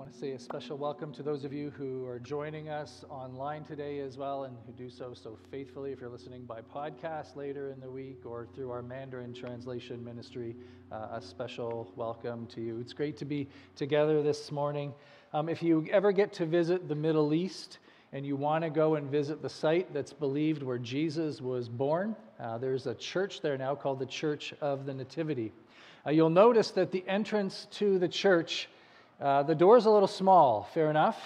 want to say a special welcome to those of you who are joining us online today as well and who do so so faithfully. If you're listening by podcast later in the week or through our Mandarin translation ministry, uh, a special welcome to you. It's great to be together this morning. Um, if you ever get to visit the Middle East, and you want to go and visit the site that's believed where Jesus was born, uh, there's a church there now called the Church of the Nativity. Uh, you'll notice that the entrance to the church uh, the door's a little small, fair enough.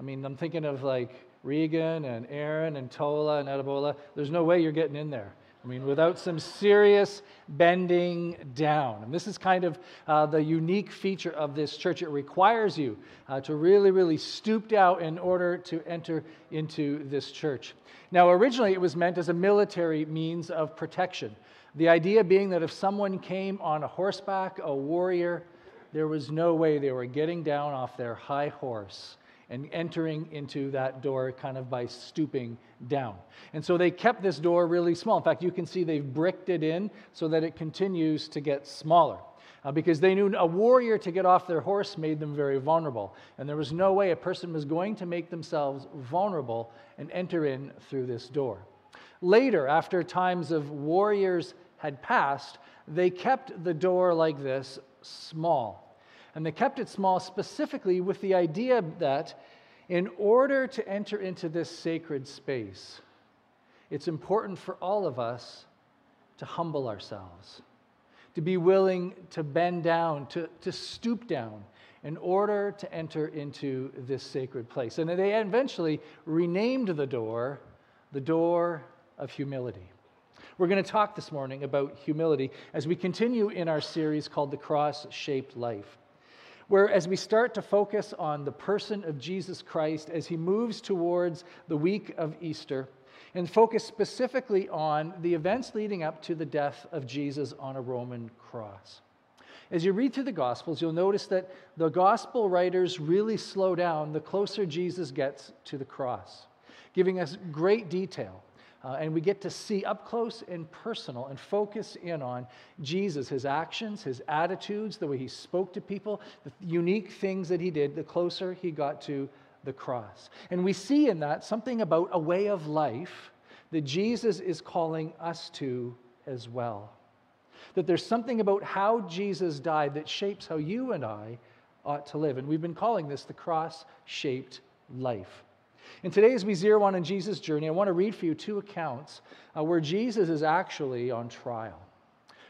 I mean, I'm thinking of like Regan and Aaron and Tola and Adabola. There's no way you're getting in there. I mean, without some serious bending down. And this is kind of uh, the unique feature of this church. It requires you uh, to really, really stoop down in order to enter into this church. Now, originally, it was meant as a military means of protection. The idea being that if someone came on a horseback, a warrior, there was no way they were getting down off their high horse and entering into that door kind of by stooping down. And so they kept this door really small. In fact, you can see they've bricked it in so that it continues to get smaller. Uh, because they knew a warrior to get off their horse made them very vulnerable. And there was no way a person was going to make themselves vulnerable and enter in through this door. Later, after times of warriors had passed, they kept the door like this small. And they kept it small specifically with the idea that in order to enter into this sacred space, it's important for all of us to humble ourselves, to be willing to bend down, to, to stoop down in order to enter into this sacred place. And they eventually renamed the door the door of humility. We're going to talk this morning about humility as we continue in our series called The Cross Shaped Life. Where, as we start to focus on the person of Jesus Christ as he moves towards the week of Easter, and focus specifically on the events leading up to the death of Jesus on a Roman cross. As you read through the Gospels, you'll notice that the Gospel writers really slow down the closer Jesus gets to the cross, giving us great detail uh, and we get to see up close and personal and focus in on Jesus, his actions, his attitudes, the way he spoke to people, the unique things that he did, the closer he got to the cross. And we see in that something about a way of life that Jesus is calling us to as well. That there's something about how Jesus died that shapes how you and I ought to live. And we've been calling this the cross shaped life. And today, as we zero in on Jesus' journey, I want to read for you two accounts uh, where Jesus is actually on trial.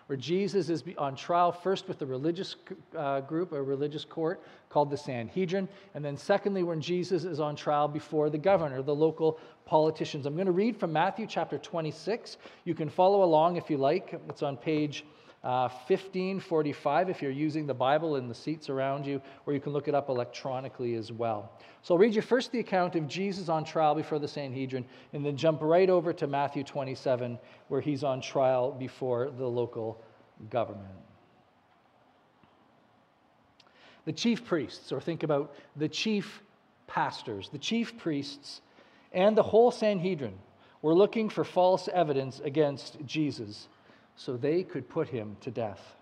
Where Jesus is on trial first with the religious uh, group, a religious court called the Sanhedrin, and then secondly, when Jesus is on trial before the governor, the local politicians. I'm going to read from Matthew chapter 26. You can follow along if you like, it's on page uh, 1545 if you're using the Bible in the seats around you, or you can look it up electronically as well. So I'll read you first the account of Jesus on trial before the Sanhedrin, and then jump right over to Matthew 27, where he's on trial before the local government. The chief priests, or think about the chief pastors, the chief priests, and the whole Sanhedrin were looking for false evidence against Jesus so they could put him to death.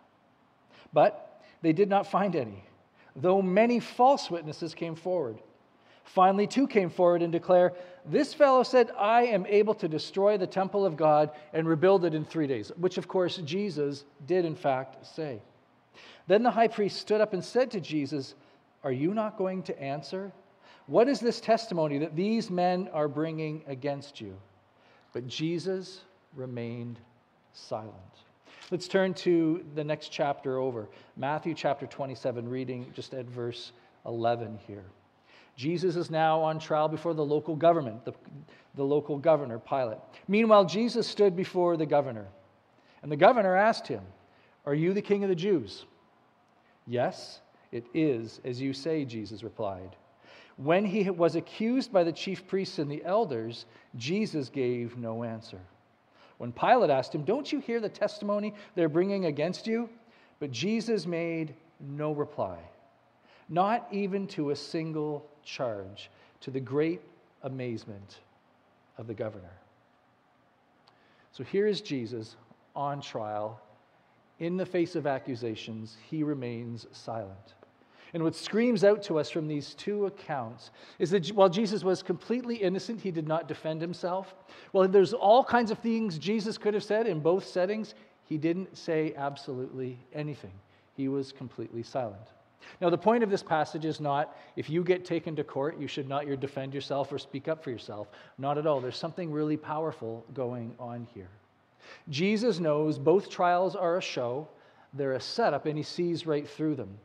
But they did not find any, though many false witnesses came forward. Finally, two came forward and declare, This fellow said, I am able to destroy the temple of God and rebuild it in three days, which of course Jesus did in fact say. Then the high priest stood up and said to Jesus, Are you not going to answer? What is this testimony that these men are bringing against you? But Jesus remained silent. Let's turn to the next chapter over, Matthew chapter 27, reading just at verse 11 here. Jesus is now on trial before the local government, the, the local governor, Pilate. Meanwhile, Jesus stood before the governor, and the governor asked him, Are you the king of the Jews? Yes, it is, as you say, Jesus replied. When he was accused by the chief priests and the elders, Jesus gave no answer. When Pilate asked him, Don't you hear the testimony they're bringing against you? But Jesus made no reply, not even to a single charge, to the great amazement of the governor. So here is Jesus on trial. In the face of accusations, he remains silent. And what screams out to us from these two accounts is that while Jesus was completely innocent, he did not defend himself. Well, there's all kinds of things Jesus could have said in both settings. He didn't say absolutely anything, he was completely silent. Now, the point of this passage is not if you get taken to court, you should not defend yourself or speak up for yourself. Not at all. There's something really powerful going on here. Jesus knows both trials are a show, they're a setup, and he sees right through them.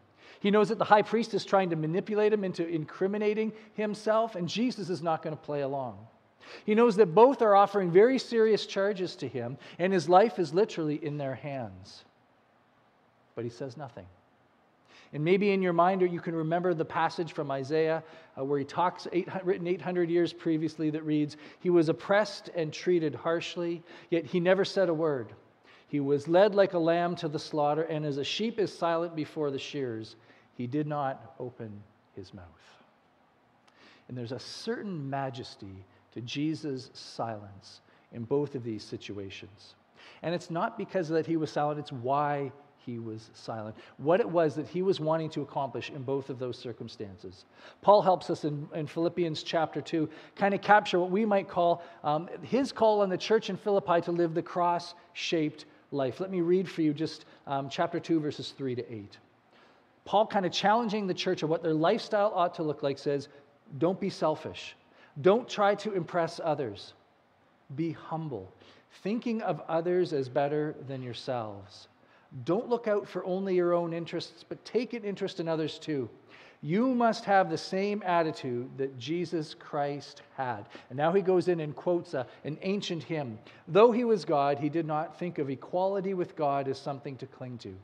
He knows that the high priest is trying to manipulate him into incriminating himself, and Jesus is not going to play along. He knows that both are offering very serious charges to him, and his life is literally in their hands. But he says nothing. And maybe in your mind, or you can remember the passage from Isaiah uh, where he talks, 800, written 800 years previously, that reads, He was oppressed and treated harshly, yet he never said a word. He was led like a lamb to the slaughter, and as a sheep is silent before the shears, he did not open his mouth. And there's a certain majesty to Jesus' silence in both of these situations. And it's not because that he was silent, it's why he was silent. What it was that he was wanting to accomplish in both of those circumstances. Paul helps us in, in Philippians chapter 2 kind of capture what we might call um, his call on the church in Philippi to live the cross shaped life. Let me read for you just um, chapter 2, verses 3 to 8. Paul, kind of challenging the church of what their lifestyle ought to look like, says, Don't be selfish. Don't try to impress others. Be humble, thinking of others as better than yourselves. Don't look out for only your own interests, but take an interest in others too. You must have the same attitude that Jesus Christ had. And now he goes in and quotes a, an ancient hymn. Though he was God, he did not think of equality with God as something to cling to.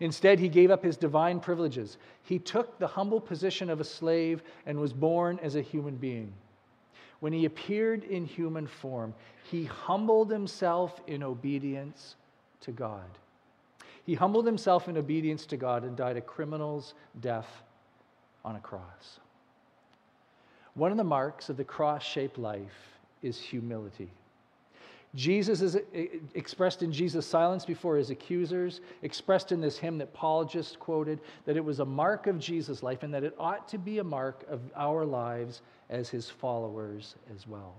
Instead, he gave up his divine privileges. He took the humble position of a slave and was born as a human being. When he appeared in human form, he humbled himself in obedience to God. He humbled himself in obedience to God and died a criminal's death on a cross. One of the marks of the cross shaped life is humility. Jesus is uh, expressed in Jesus' silence before his accusers, expressed in this hymn that Paul just quoted, that it was a mark of Jesus' life and that it ought to be a mark of our lives as his followers as well.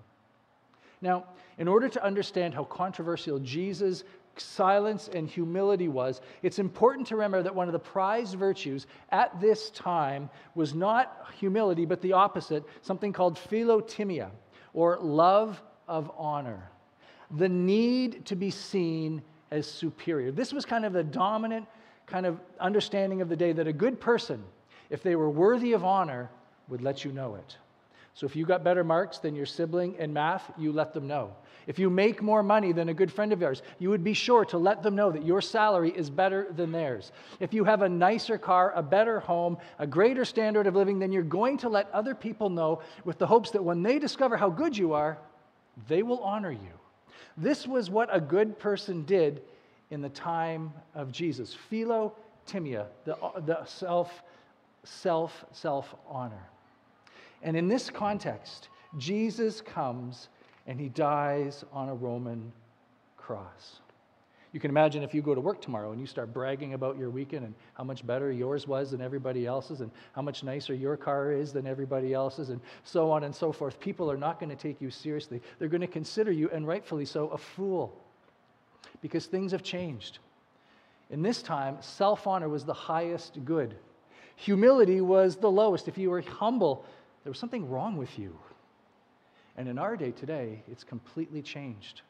Now, in order to understand how controversial Jesus' silence and humility was, it's important to remember that one of the prized virtues at this time was not humility, but the opposite, something called philotimia, or love of honor. The need to be seen as superior. This was kind of the dominant kind of understanding of the day that a good person, if they were worthy of honor, would let you know it. So if you got better marks than your sibling in math, you let them know. If you make more money than a good friend of yours, you would be sure to let them know that your salary is better than theirs. If you have a nicer car, a better home, a greater standard of living, then you're going to let other people know with the hopes that when they discover how good you are, they will honor you. This was what a good person did in the time of Jesus. Philotimia, the, the self, self, self honor. And in this context, Jesus comes and he dies on a Roman cross. You can imagine if you go to work tomorrow and you start bragging about your weekend and how much better yours was than everybody else's and how much nicer your car is than everybody else's and so on and so forth. People are not going to take you seriously. They're going to consider you, and rightfully so, a fool because things have changed. In this time, self honor was the highest good, humility was the lowest. If you were humble, there was something wrong with you. And in our day today, it's completely changed.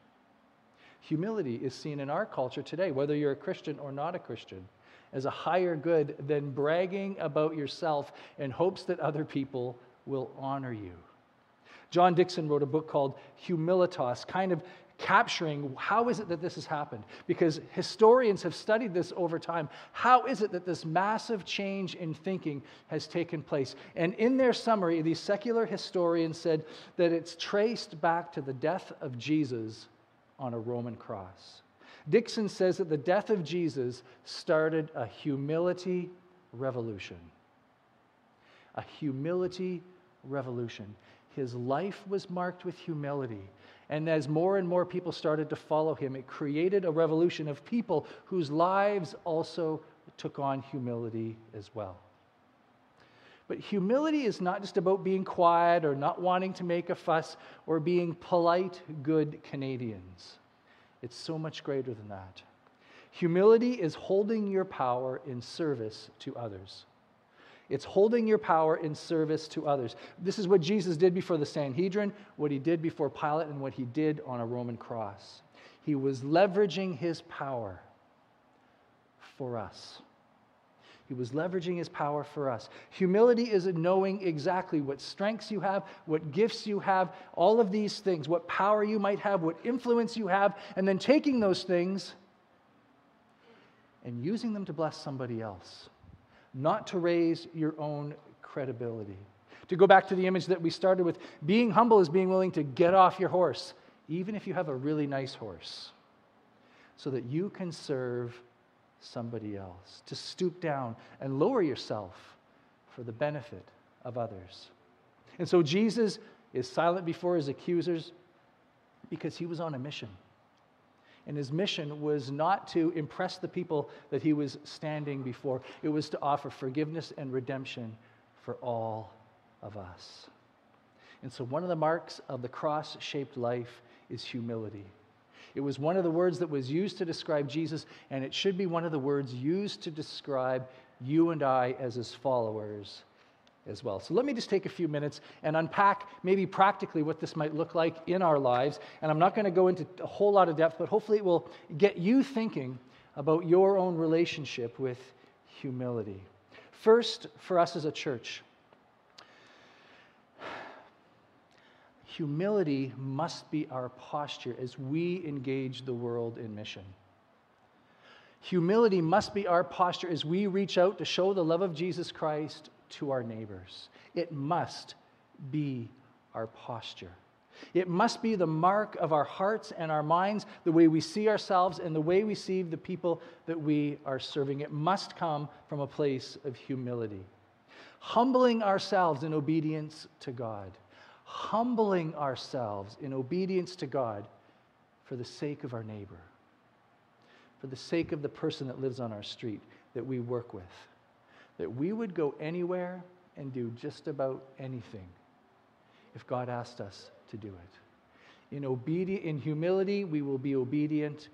Humility is seen in our culture today, whether you're a Christian or not a Christian, as a higher good than bragging about yourself in hopes that other people will honor you. John Dickson wrote a book called Humilitas, kind of capturing how is it that this has happened? Because historians have studied this over time. How is it that this massive change in thinking has taken place? And in their summary these secular historians said that it's traced back to the death of jesus on a roman cross. Dickson says that the death of jesus started a humility revolution. A humility revolution. His life was marked with humility and as more and more people started to follow him, it created a revolution of people whose lives also took on humility as well. But humility is not just about being quiet or not wanting to make a fuss or being polite, good Canadians. It's so much greater than that. Humility is holding your power in service to others. It's holding your power in service to others. This is what Jesus did before the Sanhedrin, what he did before Pilate, and what he did on a Roman cross. He was leveraging his power for us. He was leveraging his power for us. Humility is knowing exactly what strengths you have, what gifts you have, all of these things, what power you might have, what influence you have, and then taking those things and using them to bless somebody else not to raise your own credibility. To go back to the image that we started with, being humble is being willing to get off your horse, even if you have a really nice horse, so that you can serve somebody else, to stoop down and lower yourself for the benefit of others. And so Jesus is silent before his accusers because he was on a mission. And his mission was not to impress the people that he was standing before, it was to offer forgiveness and redemption for all of us. And so, one of the marks of the cross shaped life is humility. It was one of the words that was used to describe Jesus, and it should be one of the words used to describe you and I as his followers as well. So let me just take a few minutes and unpack maybe practically what this might look like in our lives. And I'm not going to go into a whole lot of depth, but hopefully it will get you thinking about your own relationship with humility. First, for us as a church, humility must be our posture as we engage the world in mission. Humility must be our posture as we reach out to show the love of Jesus Christ to our neighbors. It must be our posture. It must be the mark of our hearts and our minds, the way we see ourselves and the way we see the people that we are serving. It must come from a place of humility. Humbling ourselves in obedience to God. Humbling ourselves in obedience to God for the sake of our neighbor, for the sake of the person that lives on our street that we work with that we would go anywhere and do just about anything if God asked us to do it. In, obedi- in humility, we will be obedient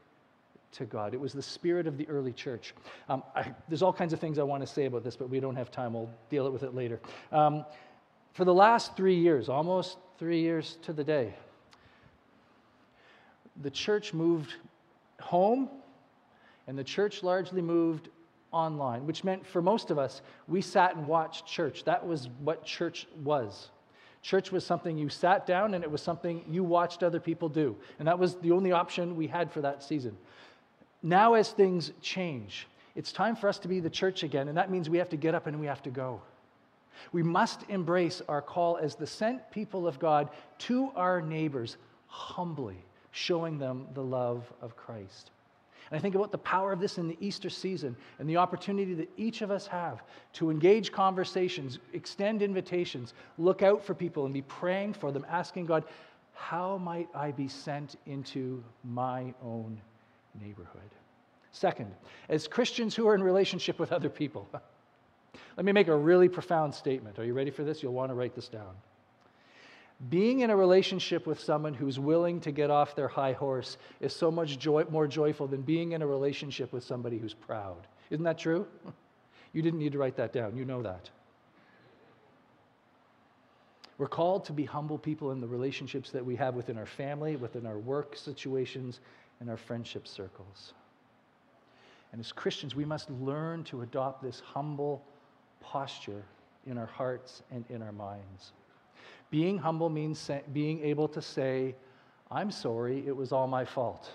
to God. It was the spirit of the early church. Um, I, there's all kinds of things I want to say about this, but we don't have time. We'll deal with it later. Um, for the last three years, almost three years to the day, the church moved home, and the church largely moved online, which meant for most of us, we sat and watched church. That was what church was. Church was something you sat down and it was something you watched other people do. And that was the only option we had for that season. Now, as things change, it's time for us to be the church again, and that means we have to get up and we have to go. We must embrace our call as the sent people of God to our neighbors humbly, showing them the love of Christ. And I think about the power of this in the Easter season and the opportunity that each of us have to engage conversations, extend invitations, look out for people, and be praying for them, asking God, how might I be sent into my own neighborhood? Second, as Christians who are in relationship with other people, let me make a really profound statement. Are you ready for this? You'll want to write this down. Being in a relationship with someone who's willing to get off their high horse is so much joy, more joyful than being in a relationship with somebody who's proud. Isn't that true? You didn't need to write that down. You know that. We're called to be humble people in the relationships that we have within our family, within our work situations, and our friendship circles. And as Christians, we must learn to adopt this humble posture in our hearts and in our minds. Being humble means being able to say, I'm sorry, it was all my fault.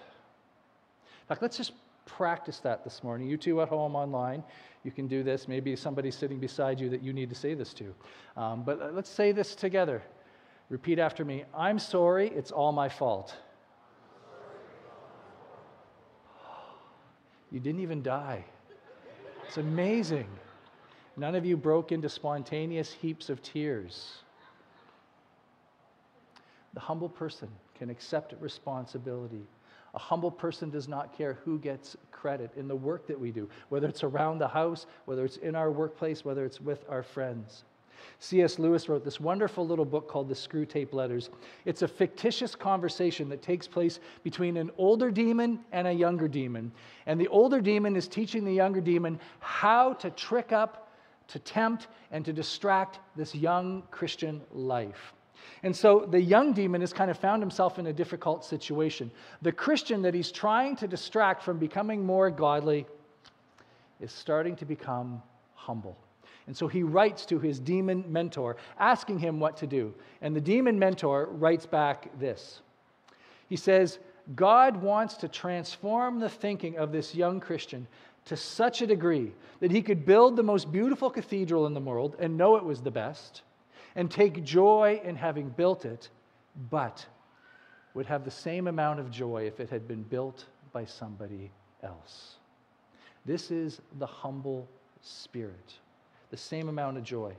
In fact, let's just practice that this morning. You two at home online, you can do this. Maybe somebody's sitting beside you that you need to say this to. Um, but uh, let's say this together. Repeat after me I'm sorry, it's all my fault. You didn't even die. It's amazing. None of you broke into spontaneous heaps of tears. The humble person can accept responsibility. A humble person does not care who gets credit in the work that we do, whether it's around the house, whether it's in our workplace, whether it's with our friends. C.S. Lewis wrote this wonderful little book called The Screwtape Letters. It's a fictitious conversation that takes place between an older demon and a younger demon. And the older demon is teaching the younger demon how to trick up, to tempt, and to distract this young Christian life. And so the young demon has kind of found himself in a difficult situation. The Christian that he's trying to distract from becoming more godly is starting to become humble. And so he writes to his demon mentor, asking him what to do. And the demon mentor writes back this He says, God wants to transform the thinking of this young Christian to such a degree that he could build the most beautiful cathedral in the world and know it was the best, and take joy in having built it, but would have the same amount of joy if it had been built by somebody else. This is the humble spirit the same amount of joy.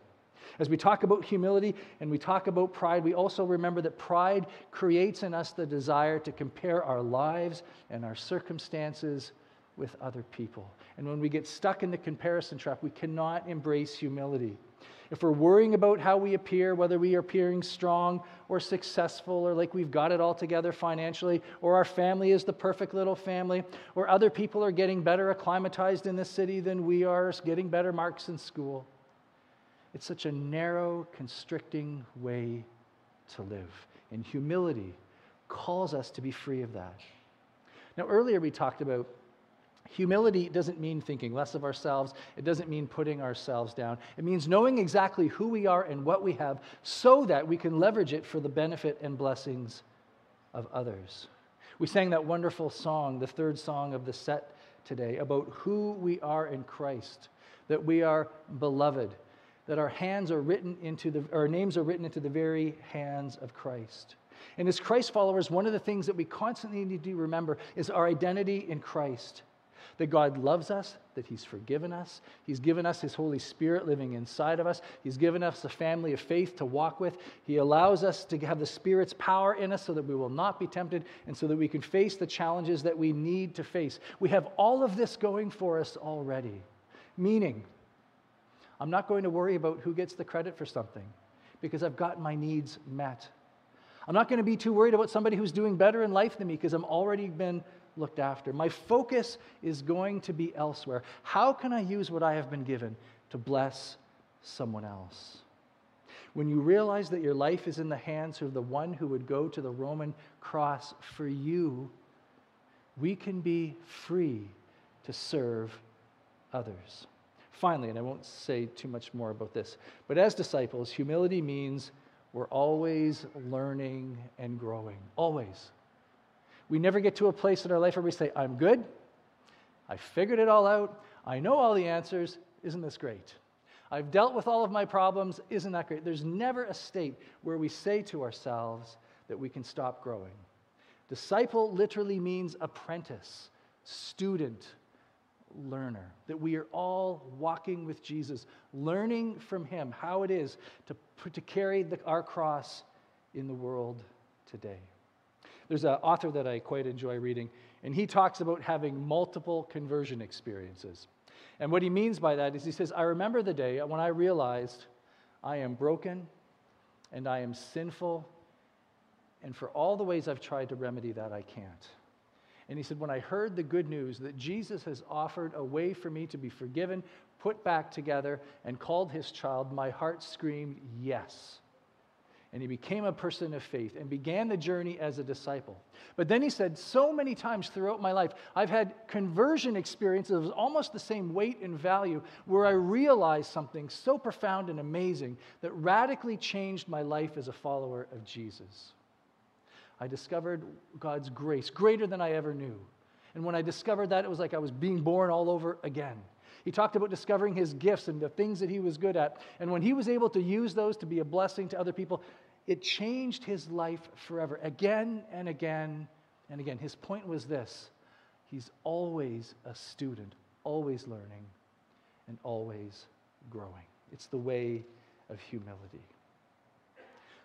As we talk about humility and we talk about pride, we also remember that pride creates in us the desire to compare our lives and our circumstances with other people. And when we get stuck in the comparison trap, we cannot embrace humility. If we're worrying about how we appear, whether we are appearing strong or successful or like we've got it all together financially, or our family is the perfect little family, or other people are getting better acclimatized in this city than we are, getting better marks in school, it's such a narrow, constricting way to live. And humility calls us to be free of that. Now, earlier we talked about Humility doesn't mean thinking less of ourselves. It doesn't mean putting ourselves down. It means knowing exactly who we are and what we have so that we can leverage it for the benefit and blessings of others. We sang that wonderful song, the third song of the set today, about who we are in Christ, that we are beloved, that our hands are written into the our names are written into the very hands of Christ. And as Christ followers, one of the things that we constantly need to remember is our identity in Christ that God loves us, that He's forgiven us. He's given us His Holy Spirit living inside of us. He's given us a family of faith to walk with. He allows us to have the Spirit's power in us so that we will not be tempted and so that we can face the challenges that we need to face. We have all of this going for us already, meaning, I'm not going to worry about who gets the credit for something because I've got my needs met. I'm not going to be too worried about somebody who's doing better in life than me because I'm already been looked after. My focus is going to be elsewhere. How can I use what I have been given to bless someone else? When you realize that your life is in the hands of the one who would go to the Roman cross for you, we can be free to serve others. Finally, and I won't say too much more about this, but as disciples, humility means we're always learning and growing. Always. We never get to a place in our life where we say, I'm good. I figured it all out. I know all the answers. Isn't this great? I've dealt with all of my problems. Isn't that great? There's never a state where we say to ourselves that we can stop growing. Disciple literally means apprentice, student, learner. That we are all walking with Jesus, learning from him how it is to, to carry the, our cross in the world today. There's an author that I quite enjoy reading, and he talks about having multiple conversion experiences. And what he means by that is he says, I remember the day when I realized I am broken and I am sinful, and for all the ways I've tried to remedy that, I can't. And he said, When I heard the good news that Jesus has offered a way for me to be forgiven, put back together, and called his child, my heart screamed, Yes and he became a person of faith and began the journey as a disciple. But then he said, So many times throughout my life, I've had conversion experiences of almost the same weight and value where I realized something so profound and amazing that radically changed my life as a follower of Jesus. I discovered God's grace greater than I ever knew. And when I discovered that, it was like I was being born all over again. He talked about discovering his gifts and the things that he was good at. And when he was able to use those to be a blessing to other people, it changed his life forever, again and again and again. His point was this he's always a student, always learning, and always growing. It's the way of humility.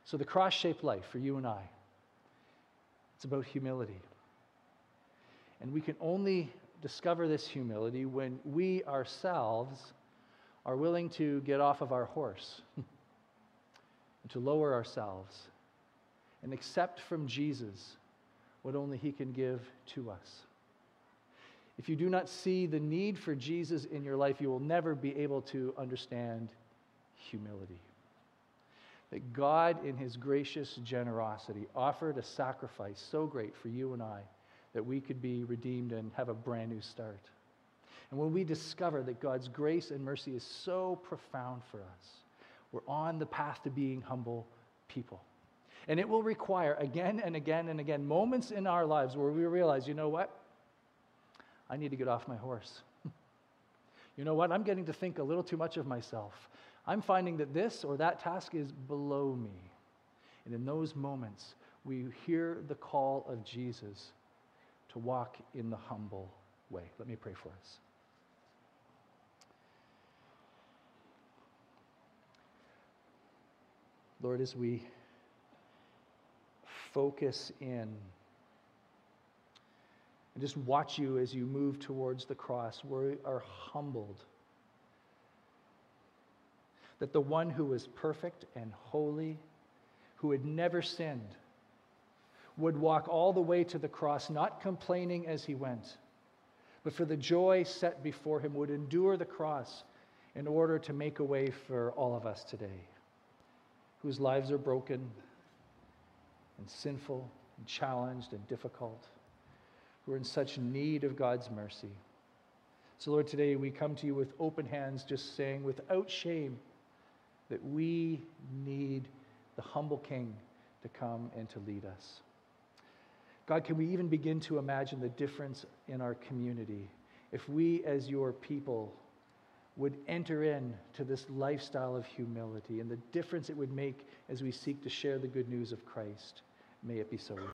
So, the cross shaped life for you and I, it's about humility. And we can only discover this humility when we ourselves are willing to get off of our horse to lower ourselves and accept from Jesus what only He can give to us. If you do not see the need for Jesus in your life, you will never be able to understand humility. That God, in His gracious generosity, offered a sacrifice so great for you and I that we could be redeemed and have a brand new start. And when we discover that God's grace and mercy is so profound for us, we're on the path to being humble people. And it will require again and again and again moments in our lives where we realize, you know what? I need to get off my horse. you know what? I'm getting to think a little too much of myself. I'm finding that this or that task is below me. And in those moments, we hear the call of Jesus to walk in the humble way. Let me pray for us. Lord, as we focus in and just watch you as you move towards the cross, we are humbled that the one who was perfect and holy, who had never sinned, would walk all the way to the cross, not complaining as he went, but for the joy set before him, would endure the cross in order to make a way for all of us today, whose lives are broken and sinful and challenged and difficult, who are in such need of God's mercy. So, Lord, today we come to you with open hands, just saying, without shame, that we need the humble King to come and to lead us. God, can we even begin to imagine the difference in our community if we, as your people, would enter in to this lifestyle of humility and the difference it would make as we seek to share the good news of Christ? May it be so.